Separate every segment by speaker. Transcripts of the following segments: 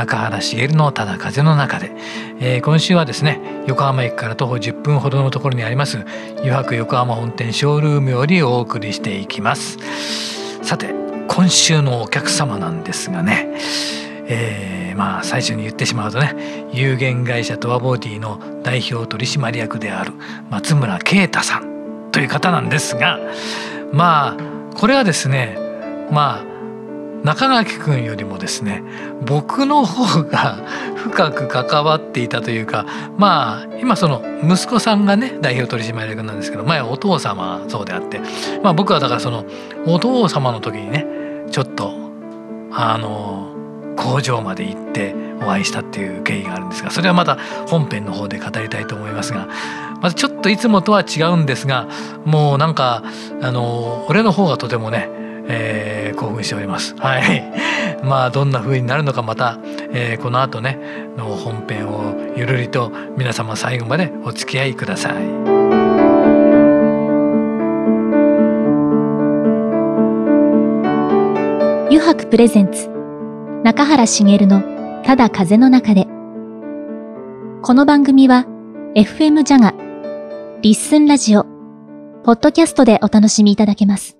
Speaker 1: 中原茂のただ風の中で、えー、今週はですね横浜駅から徒歩10分ほどのところにあります油白横浜本店ショールームよりお送りしていきます。さて今週のお客様なんですがねえー、まあ最初に言ってしまうとね有限会社トアボディの代表取締役である松村啓太さんという方なんですがまあこれはですねまあ中垣君よりもですね僕の方が 深く関わっていたというかまあ今その息子さんがね代表取締役なんですけど前お父様そうであって、まあ、僕はだからそのお父様の時にねちょっとあの工場まで行ってお会いしたっていう経緯があるんですがそれはまた本編の方で語りたいと思いますがまずちょっといつもとは違うんですがもうなんかあの俺の方がとてもねえー、興奮しております。はい。まあどんな風になるのかまた、えー、この後ねの本編をゆるりと皆様最後までお付き合いください。
Speaker 2: 油白プレゼンツ中原茂のただ風の中でこの番組は FM ジャガリッスンラジオポッドキャストでお楽しみいただけます。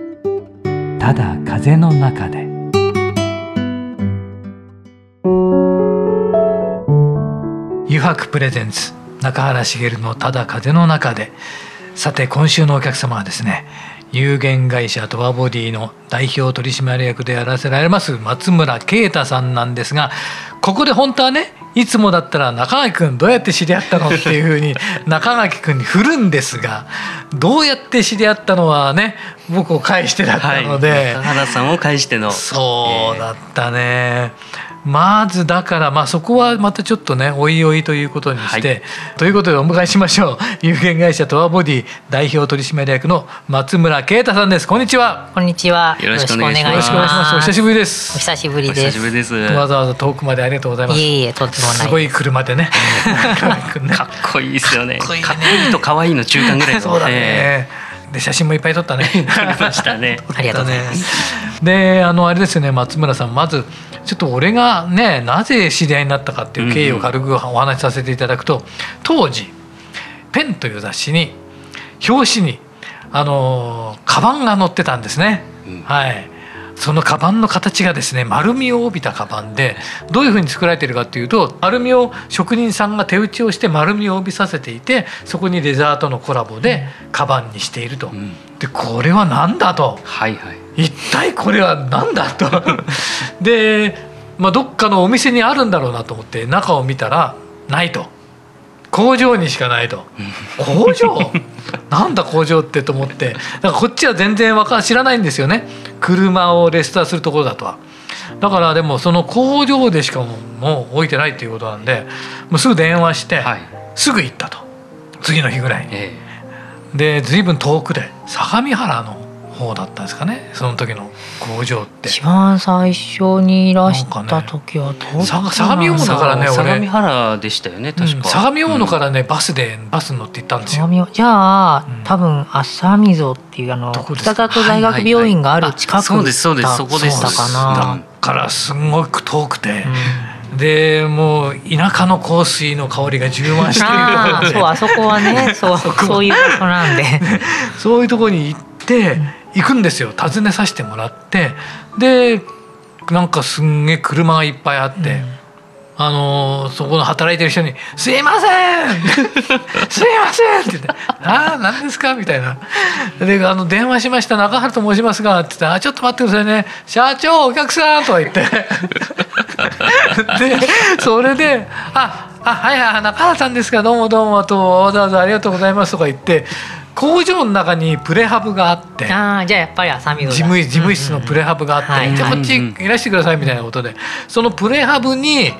Speaker 1: ただ風の中で。油白プレゼンツ中原茂のただ風の中で。さて今週のお客様はですね有限会社トアボディの代表取締役でやらせられます松村啓太さんなんですがここで本当はねいつもだったら中垣君どうやって知り合ったのっていうふうに中垣君に振るんですがどうやって知り合ったのはね僕を介してだったので、はい、
Speaker 3: 中原さんを介しての。
Speaker 1: そうだったね。えーまずだからまあそこはまたちょっとねおいおいということにして、はい、ということでお迎えしましょう。有限会社トアボディ代表取締役の松村啓太さんです。こんにちは。
Speaker 4: こんにちは。
Speaker 3: よろしくお願いします。
Speaker 1: お久しぶりです。
Speaker 4: お久しぶりです。
Speaker 1: わざわざ遠くまでありがとうございます。
Speaker 4: いえいえとてもない
Speaker 1: す。ごい車でね。
Speaker 3: かっこいいですよね。かっこいい、と可愛いの中間ぐらい
Speaker 1: そうだね、えー、で写真もいっぱい撮ったね。
Speaker 3: 撮りましたね。
Speaker 4: ありがとうございます。
Speaker 1: で、あのあれですよね、松村さん、まずちょっと俺がねなぜ知り合いになったかっていう経緯を軽くお話しさせていただくと、当時「ペン」という雑誌に表紙にあのカバンが載ってたんですね。うん、はいそのカバンの形がですね丸みを帯びたカバンでどういうふうに作られているかっていうと丸みを職人さんが手打ちをして丸みを帯びさせていてそこにレザーとのコラボでカバンにしていると。うん、でこれは何だと。
Speaker 3: はいはい。
Speaker 1: 一体これは何だと。で、まあ、どっかのお店にあるんだろうなと思って中を見たらないと工場にしかないと。工場？なんだ工場ってと思って。だからこっちは全然わか知らないんですよね。車をレスターするところだとは。だからでもその工場でしかももう置いてないっていうことなんでもうすぐ電話して、はい、すぐ行ったと。次の日ぐらいに。ええ、で随分遠くで相模原の方だったんですかね？その時の工場って。
Speaker 4: 一番最初にいらした時はど
Speaker 1: う相模大野からね
Speaker 3: 相模原でしたよね確か、うん、
Speaker 1: 相模大野からねバスでバスに乗って行ったんですよ。
Speaker 4: じゃあ、うん、多分浅見溝っていうあの北里大学病院がある近く
Speaker 3: そうですそうですそこでしたか
Speaker 1: なだからすごく遠くて、うん、でもう田舎の香水の香りが充満している。
Speaker 4: あそうあそこはねそう そういう場所なんで。
Speaker 1: そういうところに行って、行くんですよ。訪ねさせてもらって。でなんかすんげえ車がいっぱいあって、うん、あのそこの働いてる人に「すいません すいません」って言って「ああ何ですか?」みたいな「であの電話しました中原と申しますが」って言って「あちょっと待ってくださいね。社長お客さん」とか言って。でそれで「ああはいはい中原さんですかどうもどうも」と「わざわざありがとうございます」とか言って工場の中にプレハブがあって
Speaker 4: あじゃあやっぱり浅見
Speaker 1: 事務事務室のプレハブがあって、うんうん、じゃあこっちい。らしてくださいみたいなことで。そのプレハブに、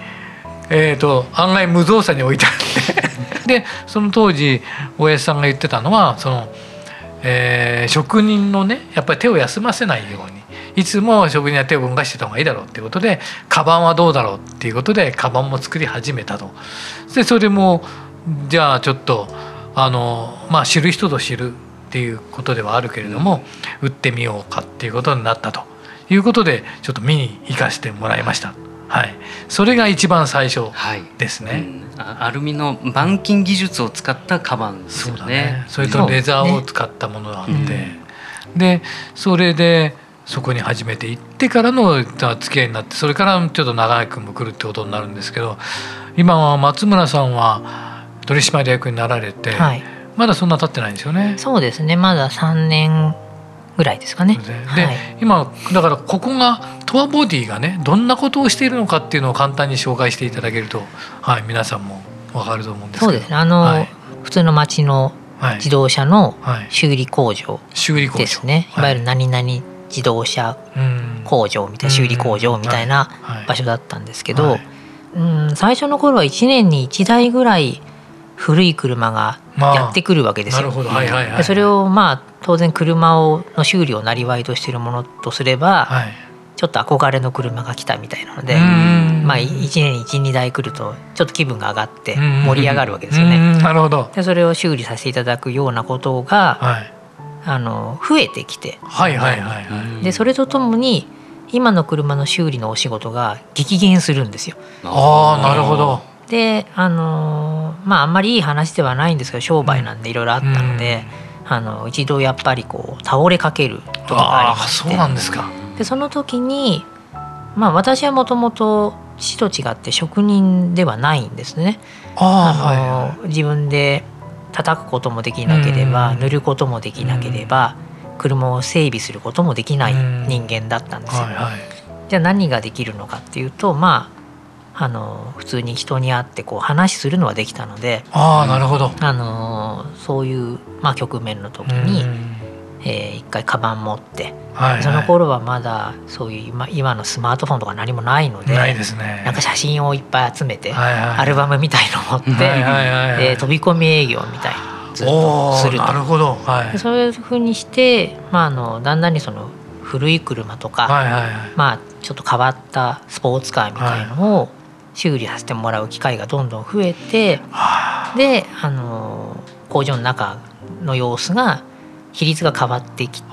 Speaker 1: えーと、案外無造作に置いてあって。でその当時大江さんが言ってたのはその、えー、職人のねやっぱり手を休ませないように。いつも職人は手を動かしてた方がいいだろうっていうことでカバンはどうだろうっていうことでカバンも作り始めたと。でそれもじゃあちょっとあのまあ知る人ぞ知るっていうことではあるけれども売ってみようかっていうことになったと。いうことでちょっと見に行かせてもらいました。はい、それが一番最初ですね、はいうん、
Speaker 3: アルミの板金技術を使ったカバンですよね。そね。
Speaker 1: それとレザーを使ったものがあって、ねうん、でそれでそこに初めて行ってからの付き合いになってそれからちょっと長井君も来るってことになるんですけど今は松村さんは取締役になられて、はい、まだそんな経ってないんですよね。
Speaker 4: そうですね。まだ3年ぐらいですかね。
Speaker 1: で、はい、今だからここがトアボディがねどんなことをしているのかっていうのを簡単に紹介していただけると、はい、皆さんもわかると思うんです
Speaker 4: そうですね。あの、はい、普通の町の自動車の修理工場ですね、い。わゆる何々自動車工場みたいな、修理工場みたいな場所だったんですけど、うん最初の頃は1年に1台ぐらい古い車がやってくるわけですよ。でそれをまあ当然車をの修理をなりわいとしているものとすれば、はい、ちょっと憧れの車が来たみたいなので、まあ、1年に12台来るとちょっと気分が上がって盛り上がるわけですよね。
Speaker 1: なるほど。
Speaker 4: でそれを修理させていただくようなことが、はい、あの増えてきて、
Speaker 1: はいはいはいはい、
Speaker 4: でそれとともに今の車の修理のお仕事が激減するんですよ。
Speaker 1: ああなるほど
Speaker 4: であのまああんまりいい話ではないんですけど商売なんでいろいろあったので、うん、あの一度やっぱりこう倒れかけることがありまして。
Speaker 1: そうなんですか。
Speaker 4: でその時にまあ私はもともと父と違って職人ではないんですね。あの、はい、自分で叩くこともできなければ、塗ることもできなければ、車を整備することもできない人間だったんですよ。はいはい、じゃあ何ができるのかっていうとまああの普通に人に会ってこう話するのはできたので
Speaker 1: あなるほど。
Speaker 4: あのそういう、まあ、局面の時に、えー、一回カバン持って、はいはい、その頃はまだそういう今今のスマートフォンとか何もないので
Speaker 1: ないです、ね、
Speaker 4: なんか写真をいっぱい集めて、はいはい、アルバムみたいの持って、はいはい、で飛び込み営業みたいなずっとすると。
Speaker 1: なるほど、は
Speaker 4: い、そういうふうにして、まあ、あのだんだんにその古い車とか、はいはいはい、まあ、ちょっと変わったスポーツカーみたいのを、はい修理させてもらう機会がどんどん増えてであの工場の中の様子が比率が変わってきて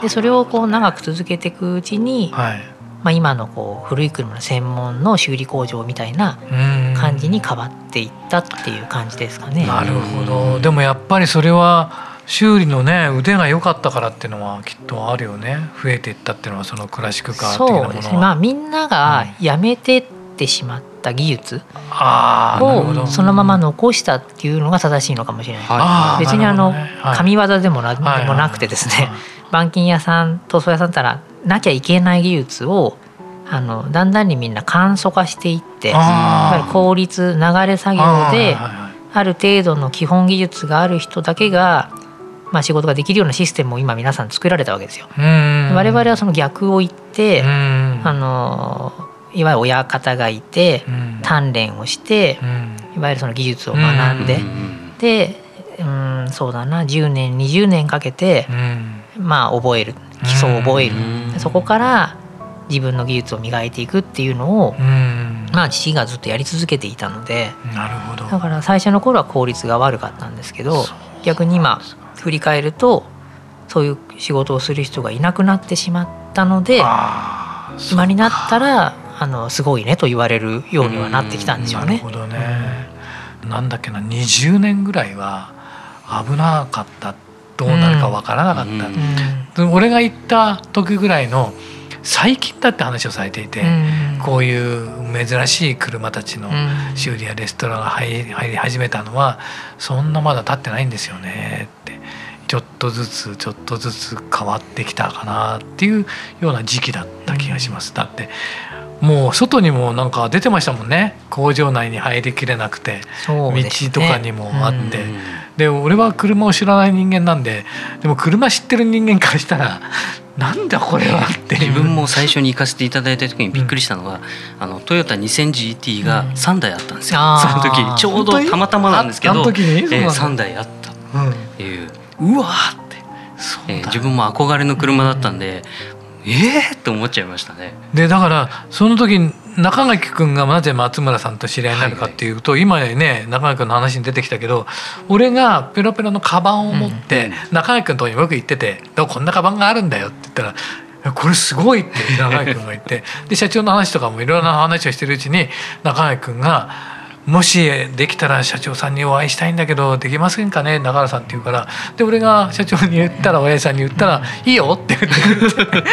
Speaker 4: でそれをこう長く続けていくうちに、はい、まあ、今のこう古い車の専門の修理工場みたいな感じに変わっていったっていう感じですかね。
Speaker 1: なるほど。でもやっぱりそれは修理のね腕が良かったからっていうのはきっとあるよね。増えていったっていうのはそのクラシックカー的なものは。そうですね。
Speaker 4: まあみんながやめてってしまった技術をそのまま残したっていうのが正しいのかもしれない。別にあの神業でもなでもなくてですね板金屋さん塗装屋さんったらなきゃいけない技術をあのだんだんにみんな簡素化していってやっぱり効率流れ作業である程度の基本技術がある人だけがまあ、仕事ができるようなシステムを今皆さん作られたわけですよ。我々はその逆を言ってあのいわゆる親方がいて、鍛錬をして、いわゆるその技術を学んで、でうんそうだな10年20年かけて、まあ覚える。基礎を覚える、そこから自分の技術を磨いていくっていうのを、まあ父がずっとやり続けていたので
Speaker 1: なるほど。
Speaker 4: だから最初の頃は効率が悪かったんですけど逆に今振り返るとそういう仕事をする人がいなくなってしまったので今になったらあのすごいねと言われるようにはなってきたんでしょうね。なる
Speaker 1: ほどね、なんだっけな20年ぐらいは危なかった。どうなるかわからなかった、うん、俺が行った時ぐらいの最近だって話をされていて、こういう珍しい車たちの修理やレストランが入り始めたのはそんなまだ経ってないんですよねってちょっとずつちょっとずつ変わってきたかなっていうような時期だった気がします。だってもう外にもなんか出てましたもんね。工場内に入りきれなくて、道とかにもあって、で俺は車を知らない人間なんででも車知ってる人間からしたら なんだこれはって
Speaker 3: 自分も最初に行かせていただいた時にびっくりしたのは、あのトヨタ 2000GT が3台あったんですよ、その時ちょうどたまたまなんですけど、えー、3台あったっていう、
Speaker 1: うわって、
Speaker 3: えー、自分も憧れの車だったんで、ええー、って思っちゃいましたね。
Speaker 1: でだからその時中垣君がなぜ松村さんと知り合いになるかっていうと、はいはい、今ね中垣君の話に出てきたけど俺がペロペロのカバンを持って、中垣君のとこによく行ってて「こんなカバンがあるんだよ」って言ったら「これすごい」って中垣君が言ってで社長の話とかもいろんな話をしてるうちに中垣君が「もしできたら社長さんにお会いしたいんだけどできませんかね？中原さんって言うからで俺が社長に言ったら親父さんに言ったら「いいよ」って言って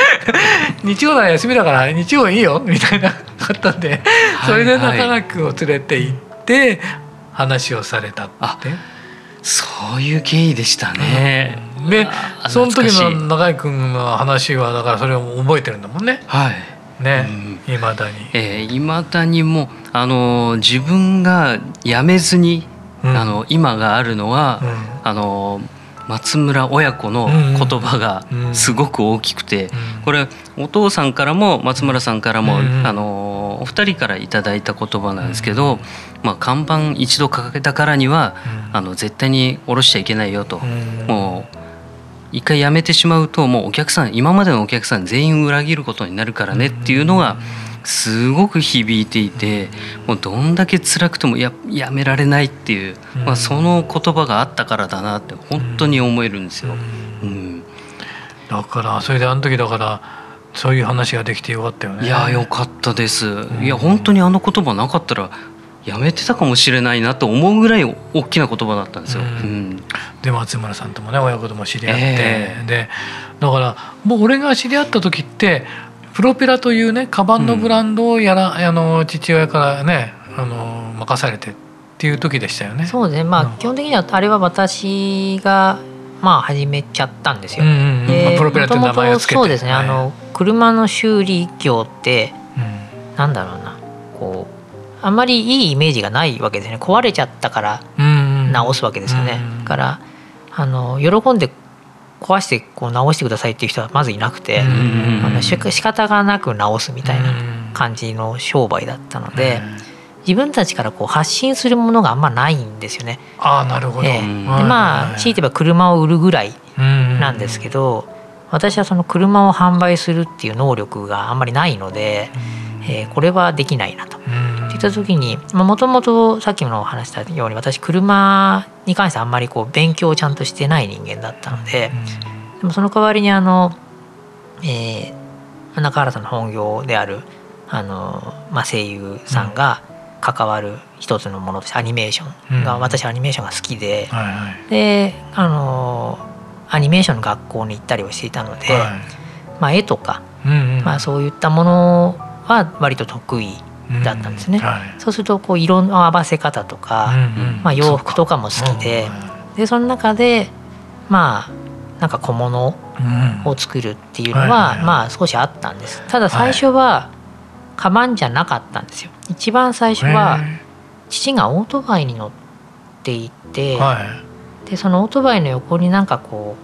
Speaker 1: 日曜は休みだから日曜いいよみたいなかったんでそれで中垣君を連れて行って話をされたって。
Speaker 3: そういう経緯でしたね。
Speaker 1: でその時の中居君の話はだからそれを覚えてるんだもんね。
Speaker 3: はい。
Speaker 1: ね、い、ま、だに。
Speaker 3: ええー、まだにもあの自分が辞めずに、うん、あの今があるのは、うん、あの松村親子の言葉がすごく大きくて、これお父さんからも松村さんからも、あのお二人から頂いた言葉なんですけど、まあ、看板一度掲げたからには、あの絶対に下ろしちゃいけないよと、もう一回辞めてしまうともうお客さん今までのお客さん全員裏切ることになるからねっていうのがすごく響いていてもうどんだけ辛くてもややめられないっていう、まあ、その言葉があったからだなって本当に思えるんですよ。うん、
Speaker 1: だからそれであの時だからそういう話ができてよかったよね。
Speaker 3: いやよかったです。いや本当にあの言葉なかったらやめてたかもしれないなと思うぐらい大きな言葉だったんですよ。うん、
Speaker 1: で松村さんともね親子とも知り合って、えー、でだからもう俺が知り合った時ってプロペラというねカバンのブランドをやら、うん、あの父親からねあの任されてっていう時でしたよね。
Speaker 4: そうですね。まあ、基本的にはあれは私がまあ始めちゃったんですよ。
Speaker 1: うんうんまあ、プロペラって名前をつけて。
Speaker 4: そうですね、はい、あの車の修理業って、うん、なんだろうな。こうあんまりいいイメージがないわけですね壊れちゃったから直すわけですよね。だからあの喜んで壊してこう直してくださいっていう人はまずいなくて、あの仕方がなく直すみたいな感じの商売だったので。自分たちからこう発信するものがあんまないんですよね。
Speaker 1: あなるほど、え
Speaker 4: ー、でまあ強いて言えば車を売るぐらいなんですけど私はその車を販売するっていう能力があんまりないので、えー、これはできないなと。って言った時にもともとさっきの話したように私車に関してあんまりこう勉強をちゃんとしてない人間だったので、でもその代わりにあの、えー、中原さんの本業であるあの、まあ、声優さんが関わる一つのものとしてアニメーションが、私アニメーションが好きで、であのアニメーションの学校に行ったりをしていたので、まあ、絵とか、まあ、そういったものは割と得意だったんですね、うんはい、そうするとこう色の合わせ方とか、うんうん、まあ、洋服とかも好きでそでその中でまあなんか小物を作るっていうのは、まあ少しあったんです。ただ最初はカバンじゃなかったんですよ。一番最初は父がオートバイに乗っていて、でそのオートバイの横になんかこ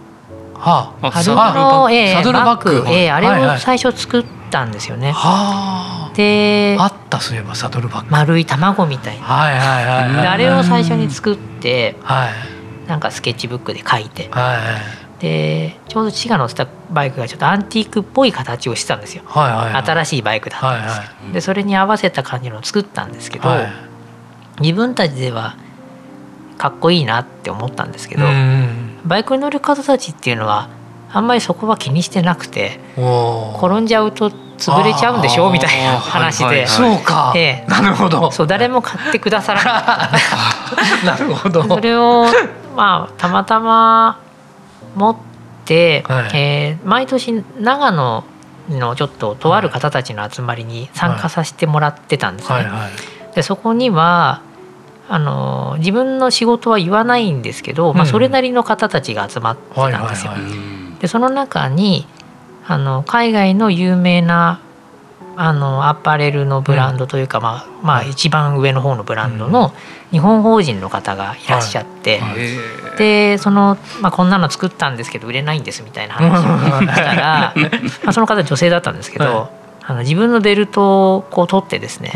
Speaker 4: う
Speaker 1: は
Speaker 4: あ、春の、えー、バッグ、えー、あれを最初作ったんですよね。は
Speaker 1: あ。であったそういえばサドルバッグ
Speaker 4: 丸い卵みたいな、
Speaker 1: はいはいはいはい、
Speaker 4: あれを最初に作って、はい、なんかスケッチブックで書いて、はい、でちょうど父が乗ってたバイクがちょっとアンティークっぽい形をしてたんですよ、はいはいはい、新しいバイクだったんですけど、はいはい、でそれに合わせた感じのを作ったんですけど、はい、自分たちではかっこいいなって思ったんですけど、バイクに乗る方たちっていうのはあんまりそこは気にしてなくて転んじゃうと潰れちゃうんでしょ？みたいな話で、はいはい、
Speaker 1: そうか、ええ、なるほど。
Speaker 4: そう誰も買ってくださら
Speaker 1: な るほど。
Speaker 4: それをまあたまたま持って、はい、えー、毎年長野のちょっととある方たちの集まりに参加させてもらってたんですね。でそこにはあの自分の仕事は言わないんですけど、まあ、それなりの方たちが集まってたんですよ。でその中にあの海外の有名なあのアパレルのブランドというか、まあまあ、一番上の方のブランドの日本法人の方がいらっしゃって、でその、まあ、こんなの作ったんですけど売れないんですみたいな話をしたらまあその方女性だったんですけど、あの自分のベルトをこう取ってですね、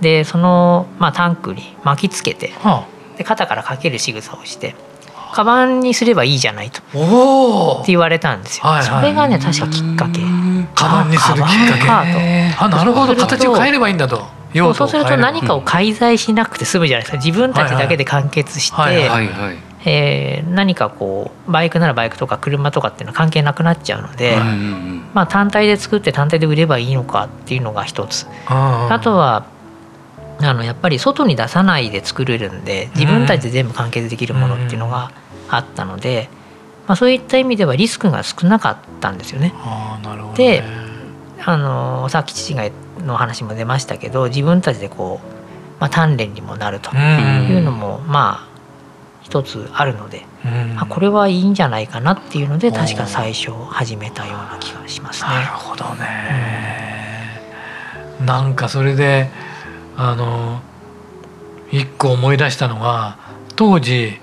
Speaker 4: でその、まあ、タンクに巻きつけて、で肩からかける仕草をしてカバンにすればいいじゃないとって言われたんですよ。はいはい、それがね確かきっかけ。
Speaker 1: カバンにするきっかけ。あなるほど。形を変えればいいんだと。
Speaker 4: そうすると何かを介在しなくて済むじゃないですか。自分たちだけで完結して、え何かこうバイクならバイクとか車とかっていうのは関係なくなっちゃうので、まあ、単体で作って単体で売ればいいのかっていうのが一つ。あとはあのやっぱり外に出さないで作れるんで自分たちで全部完結できるものっていうのがあったので、まあ、そういった意味ではリスクが少なかったんですよね。
Speaker 1: ね。
Speaker 4: であのさっき父がの話も出ましたけど自分たちでこう、まあ、鍛錬にもなるというのも、まあ一つあるので、あこれはいいんじゃないかなっていうので確か最初始めたような気がしますね。
Speaker 1: なるほどね、うん、なんかそれであの一個思い出したのが当時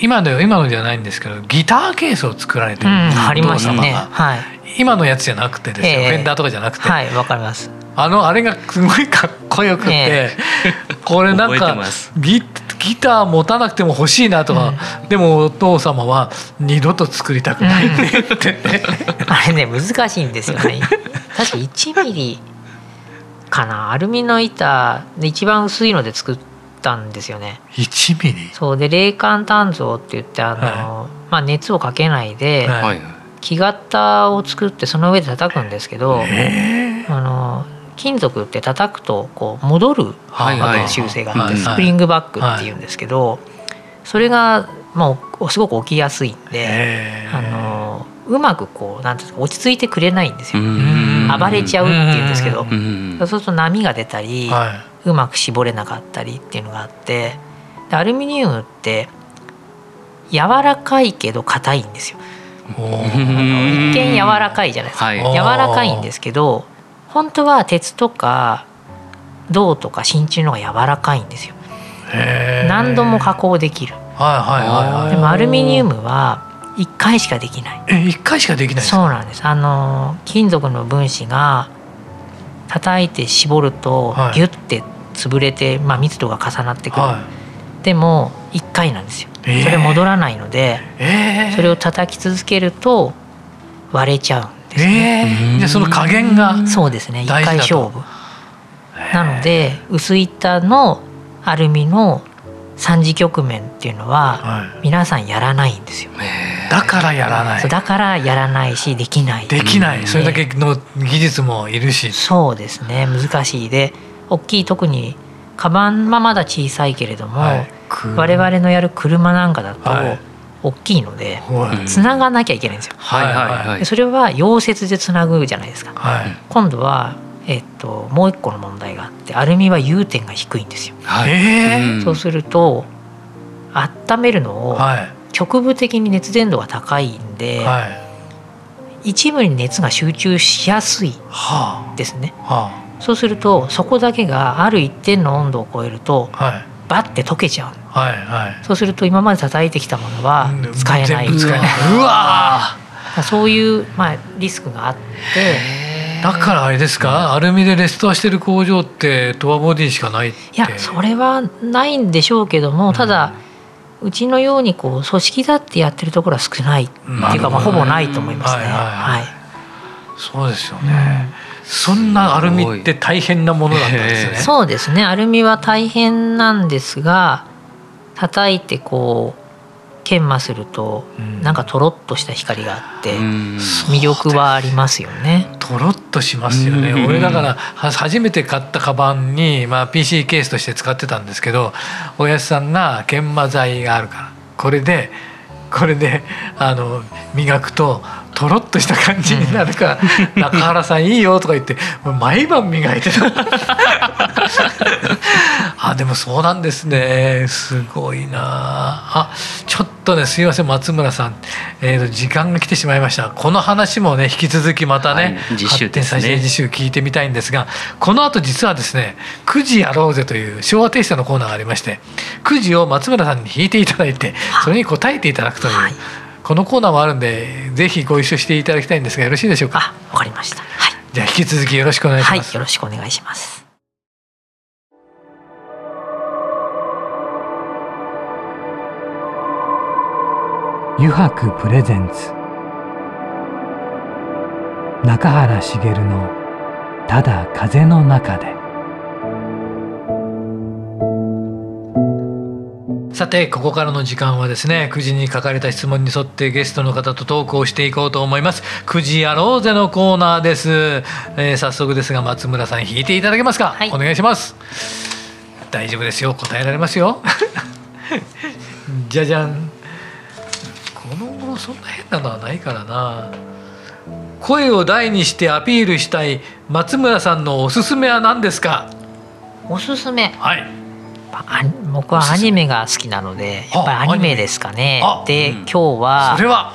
Speaker 1: 今で今のではないんですけどギターケースを作られてる、うん、
Speaker 4: ありましたね、はい、
Speaker 1: 今のやつじゃなくてですよ、えー、フェンダーとかじゃなくて。
Speaker 4: はいわかります。
Speaker 1: あのあれがすごいかっこよくて、えー、これなんかギギター持たなくても欲しいなとか、うん、でもお父様は二度と作りたくないって言って、
Speaker 4: あれね難しいんですよね。確か1ミリかな。アルミの板で一番薄いので作ってったんですよね。
Speaker 1: 1ミリ？
Speaker 4: そうで冷感鍛造って言ってあの、はい、まあ、熱をかけないで、はい、木型を作ってその上で叩くんですけど、あの金属って叩くとこう戻るわけの習性があってスプリングバックっていうんですけどそれがまあすごく起きやすいんであのうまくこうなんていうか落ち着いてくれないんですよ。暴れちゃうっていうんですけど。そうすると波が出たり、うまく絞れなかったりっていうのがあってアルミニウムって柔らかいけど硬いんですよ。一見柔らかいじゃないですか、はい、柔らかいんですけど本当は鉄とか銅とか真鍮の方が柔らかいんですよ。何度も加工できる。
Speaker 1: はいはいはい、
Speaker 4: でもアルミニウムは一回しかできない。
Speaker 1: え一回しかできない
Speaker 4: そうなんです。あの金属の分子が叩いて絞るとギュッて潰れて、まあ、密度が重なってくる、はい、でも1回なんですよ、えー、それ戻らないので、えー、それを叩き続けると割れちゃうんですね、
Speaker 1: えー、じゃその加減が
Speaker 4: そうですね。1回勝負。なので薄板のアルミの三次局面っていうのは皆さんやらないんですよ、
Speaker 1: だからやらない。
Speaker 4: だからやらないしできない。
Speaker 1: できない。それだけの技術もいるし。
Speaker 4: そうですね。難しい。で大きい特にカバンはまだ小さいけれども、はい、我々のやる車なんかだと大きいので、はい、つながなきゃいけないんですよ。はいはいはい、それは溶接でつなぐじゃないですか。はい、今度はえっと、もう一個の問題があってアルミは融点が低いんですよ。はい、そうすると温めるのを局部的に熱伝導が高いんで、はい、一部に熱が集中しやすいですね。はあそうするとそこだけがある一点の温度を超えると、はい、バッて溶けちゃう、はいはい、そうすると今まで叩いてきたものは使えない、うん、使えない。うわそういう、まあ、リスクがあって。
Speaker 1: だからあれですか、うん、アルミでレストアしてる工場ってドアボディしかないい
Speaker 4: やそれはないんでしょうけども、ただうちのようにこう組織だってやってるところは少ないっていうか、まあ、ほぼないと思いますね。はい、はいはい、
Speaker 1: そうですよね、そんなアルミって大変なものなんですね。
Speaker 4: そうですね。アルミは大変なんですが、叩いてこう研磨すると、なんかとろっとした光があって、魅力はありますよね。
Speaker 1: とろっとしますよね。俺だから初めて買ったカバンにまあ PC ケースとして使ってたんですけど、おやすさんが研磨剤があるから、これでこれであの磨くととろっとした感じになるから「中原さんいいよ」とか言って毎晩磨いてた。あでもそうなんですね。すごいな。あちょっとねすいません松村さん、えーと、時間が来てしまいました。この話もね引き続きまたね、はい、発展再生次週聞いてみたいんですがこの後実はですね「9時やろうぜ」という昭和テイストのコーナーがありまして9時を松村さんに弾いていただいてそれに答えていただくという。はいこのコーナーもあるんでぜひご一緒していただきたいんですがよろしいでしょうか？
Speaker 4: わかりました、はい、
Speaker 1: じゃあ引き続きよろしくお願いします、
Speaker 4: はい、よろしくお願いします。
Speaker 1: 油白プレゼンツ。中原茂のただ風の中でさてここからの時間はですね9時に書かれた質問に沿ってゲストの方とトークをしていこうと思います。9時やろうぜのコーナーです、えー、早速ですが松村さん引いていただけますか、はい、お願いします。大丈夫ですよ。答えられますよ。じゃじゃん。この頃そんな変なのはないからな。声を大にしてアピールしたい松村さんのおすすめは何ですか？
Speaker 4: おすすめ。
Speaker 1: はい
Speaker 4: 僕はアニメが好きなのでやっぱりアニメですかね。で、今日は
Speaker 1: それは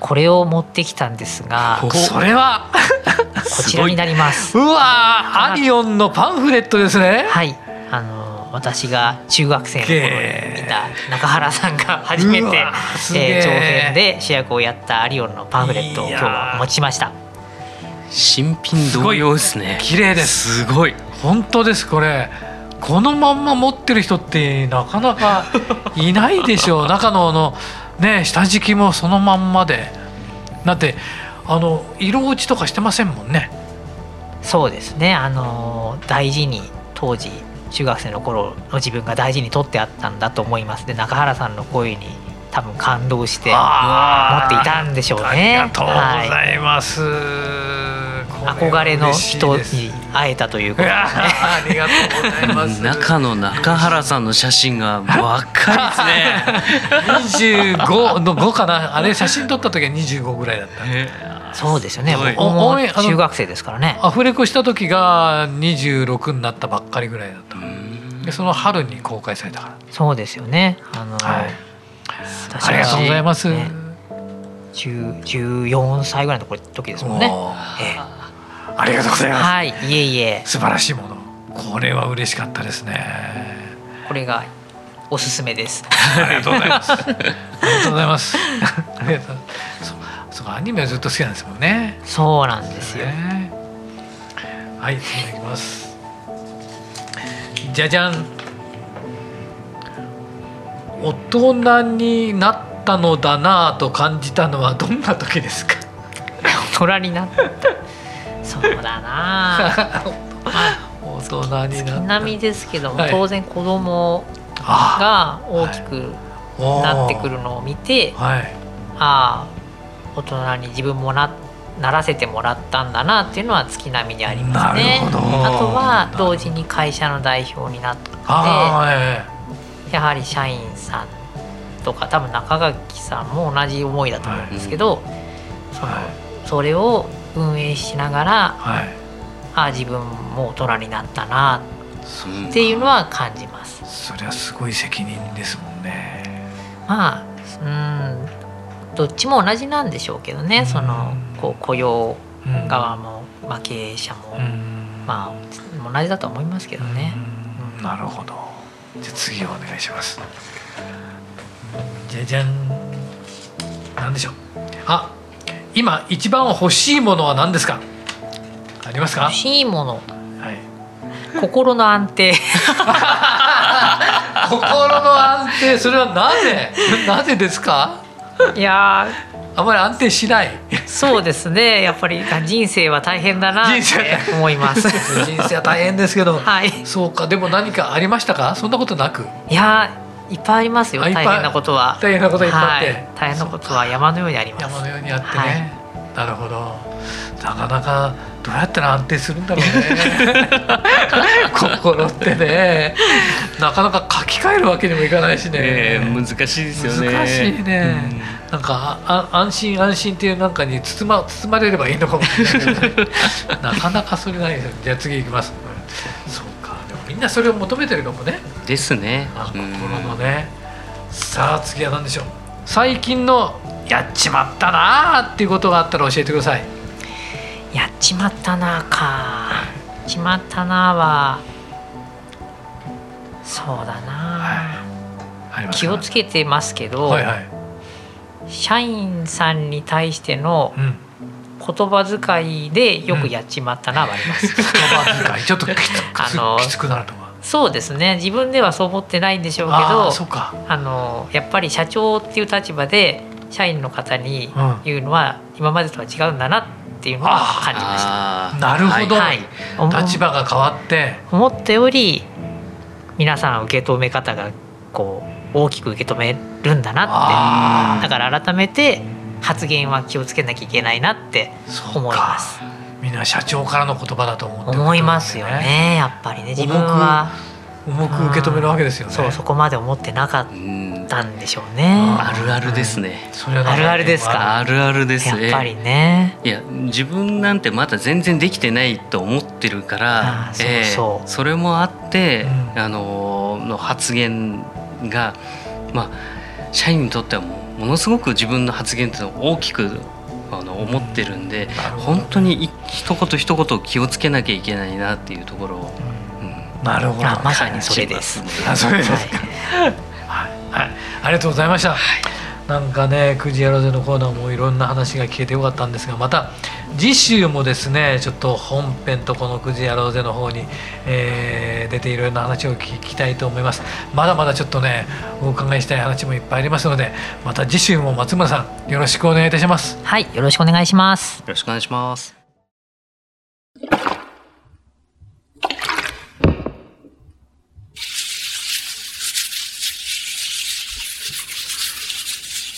Speaker 4: これを持ってきたんですが
Speaker 1: それは
Speaker 4: こちらになります。
Speaker 1: うわアニオンのパンフレットですね。
Speaker 4: はいあの私が中学生の頃に見た中原さんが初めて、えー、長編で主役をやったアリオンのパンフレットを今日は持ちました。
Speaker 3: 新品同様ですね。
Speaker 1: 綺麗です。
Speaker 3: すごい。
Speaker 1: 本当ですこれ。このまんま持ってる人ってなかなかいないでしょう。中ののね下敷きもそのまんまで。だってあの色落ちとかしてませんもんね。
Speaker 4: そうですね。あの大事に当時中学生の頃の自分が大事に取ってあったんだと思います。で中原さんの声に多分感動して持っていたんでしょうね。あ
Speaker 1: りがとうございます。
Speaker 4: はい、憧れの人に会えたということですね。
Speaker 1: ありがとうございます。
Speaker 3: 中の中原さんの写真が若い
Speaker 1: ですね。二十五の五かな？あれ写真撮った時は二十五ぐらいだった。
Speaker 4: そうですよね。僕も中学生ですからね。
Speaker 1: アフレコした時が二十六になったばっかりぐらいだった。でその春に公開されたから。
Speaker 4: そうですよね。あの、はい
Speaker 1: ありがとうございます。ね、
Speaker 4: 十四歳ぐらいの時ですもんね。
Speaker 1: えありがとうございます。
Speaker 4: はい、いえいえ。
Speaker 1: 素晴らしいもの。これは嬉しかったですね。
Speaker 4: これがおすすめです。
Speaker 1: ありがとうございます。ありがとうございます。ありがとう。そう、アニメはずっと好きなんですもんね。
Speaker 4: そうなんですよ。
Speaker 1: ね、はい、次いきます。じゃじゃん。大人になったのだなと感じたのはどんな時ですか？
Speaker 4: 大人になったそうだな。
Speaker 1: 大人にな
Speaker 4: 並みですけども、はい、当然子供が大きくなってくるのを見て、はい、ああ大人に自分もなならせてもらったんだなっていうのは月並みにありますね。あとは同時に会社の代表になって、やはり社員さんとか多分中垣さんも同じ思いだと思うんですけど、はい、その、はい、それを運営しながら、はい、ああ自分も大人になったなっていうのは感じます。
Speaker 1: それはすごい責任ですもんね。
Speaker 4: まあうんどっちも同じなんでしょうけどね、そのこう雇用側も、まあ、経営者も、まあ同じだと思いますけどね。
Speaker 1: なるほど。じゃ次をお願いします。じゃじゃん。何でしょう。あ今一番欲しいものは何ですか？ありますか？
Speaker 4: 欲しいもの、はい、心の安定。
Speaker 1: 心の安定それはなぜ？なぜですか？
Speaker 4: いや
Speaker 1: あまり安定しない。
Speaker 4: そうですね。やっぱり人生は大変だなって思います。
Speaker 1: 人生は大変ですけど、
Speaker 4: はい、
Speaker 1: そうか。でも何かありましたか？そんなことなく。
Speaker 4: いやいっぱいありますよ大変なことは。
Speaker 1: 大変なこといっぱいあって、はい、
Speaker 4: 大変なことは山のようにあります。
Speaker 1: 山のようにあってね、はい、なるほど。なかなかどうやったら安定するんだろうね。心ってね。なかなか書き換えるわけにもいかないしね、
Speaker 3: えー、難しいですよね。
Speaker 1: 難しいね、うん。なんかあ安心安心っていうなんかに包ま包まれればいいのかもしれないけど、ね、なかなかそれないですよ。じゃあ次行きます、みんなそれを求めてるかもね。
Speaker 3: ですね。
Speaker 1: 心のね、さあ次は何でしょう。最近のやっちまったなーっていうことがあったら教えてください。
Speaker 4: やっちまったなーか。やっちまったなーはそうだな、はい、気をつけてますけど、はいはい。社員さんに対しての言葉遣いでよくやっちまったなはあります。
Speaker 1: 言葉遣い。ちょっときつ あのきつくなるとか。
Speaker 4: そうですね。自分ではそう思ってないんでしょうけどあのやっぱり社長っていう立場で社員の方に言うのは今までとは違うんだなっていうのは感じました。
Speaker 1: なるほど、はい、立場が変わって。
Speaker 4: 思ったより皆さん受け止め方がこう大きく受け止めるんだなって。だから改めて発言は気をつけなきゃいけないなって思います。
Speaker 1: みんな社長からの言葉だと思って、
Speaker 4: ね、思いますよねやっぱりね。自分は
Speaker 1: 重く受け止めるわけですよね。
Speaker 4: そうそこまで思ってなかったんでしょうね。
Speaker 3: あるあるですね、
Speaker 4: それあるあるですか？
Speaker 3: あるあるです。
Speaker 4: やっぱりね。
Speaker 3: いや自分なんてまだ全然できてないと思ってるからそうそう、えー、それもあって、うん、あのの発言が、まあ、社員にとってはもものすごく自分の発言っていうのを大きくあの思ってるんで、本当に一言一言気をつけなきゃいけないなっていうところを、
Speaker 1: うん、なるほど。
Speaker 4: まさにそれです。
Speaker 1: あそれですか、はい、はい、ありがとうございました。はい。なんかね「くじやろぜ」のコーナーもいろんな話が聞けてよかったんですがまた次週もですねちょっと本編とこの「くじやろうぜ」の方に、えー、出ていろんな話を聞きたいと思います。まだまだちょっとねお伺いしたい話もいっぱいありますのでまた次週も松村さんよろしくお願いいたします。
Speaker 4: はいよろしくお願いします。
Speaker 3: よろしくお願いします。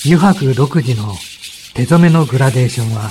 Speaker 1: 油白独自の手染めのグラデーションは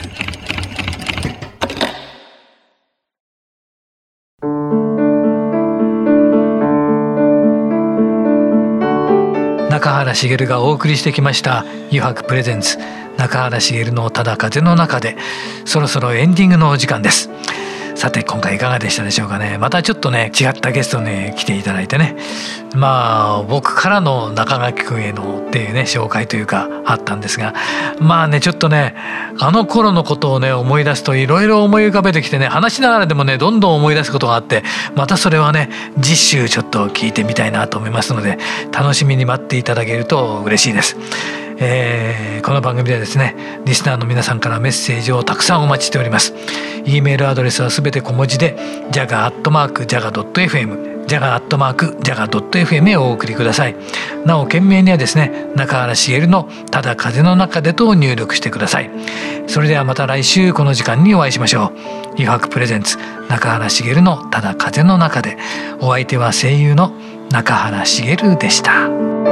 Speaker 1: 中原茂がお送りしてきました「油白プレゼンツ中原茂のただ風の中で」そろそろエンディングのお時間です。さて今回いかがでしたでしょうかね。またちょっとね違ったゲストに来ていただいてね。まあ僕からの中垣君へのっていうね紹介というかあったんですが。まあねちょっとねあの頃のことをね思い出すといろいろ思い浮かべてきてね話しながらでもねどんどん思い出すことがあってまたそれはね次週ちょっと聞いてみたいなと思いますので楽しみに待っていただけると嬉しいです。えー、この番組ではですねリスナーの皆さんからメッセージをたくさんお待ちしております。e メールアドレスはすべて小文字で jaga.jaga.fm jaga.jaga.fm へお送りください。なお件名にはですね中原茂のただ風の中でと入力してください。それではまた来週この時間にお会いしましょう。余白プレゼンツ中原茂のただ風の中で。お相手は声優の中原茂でした。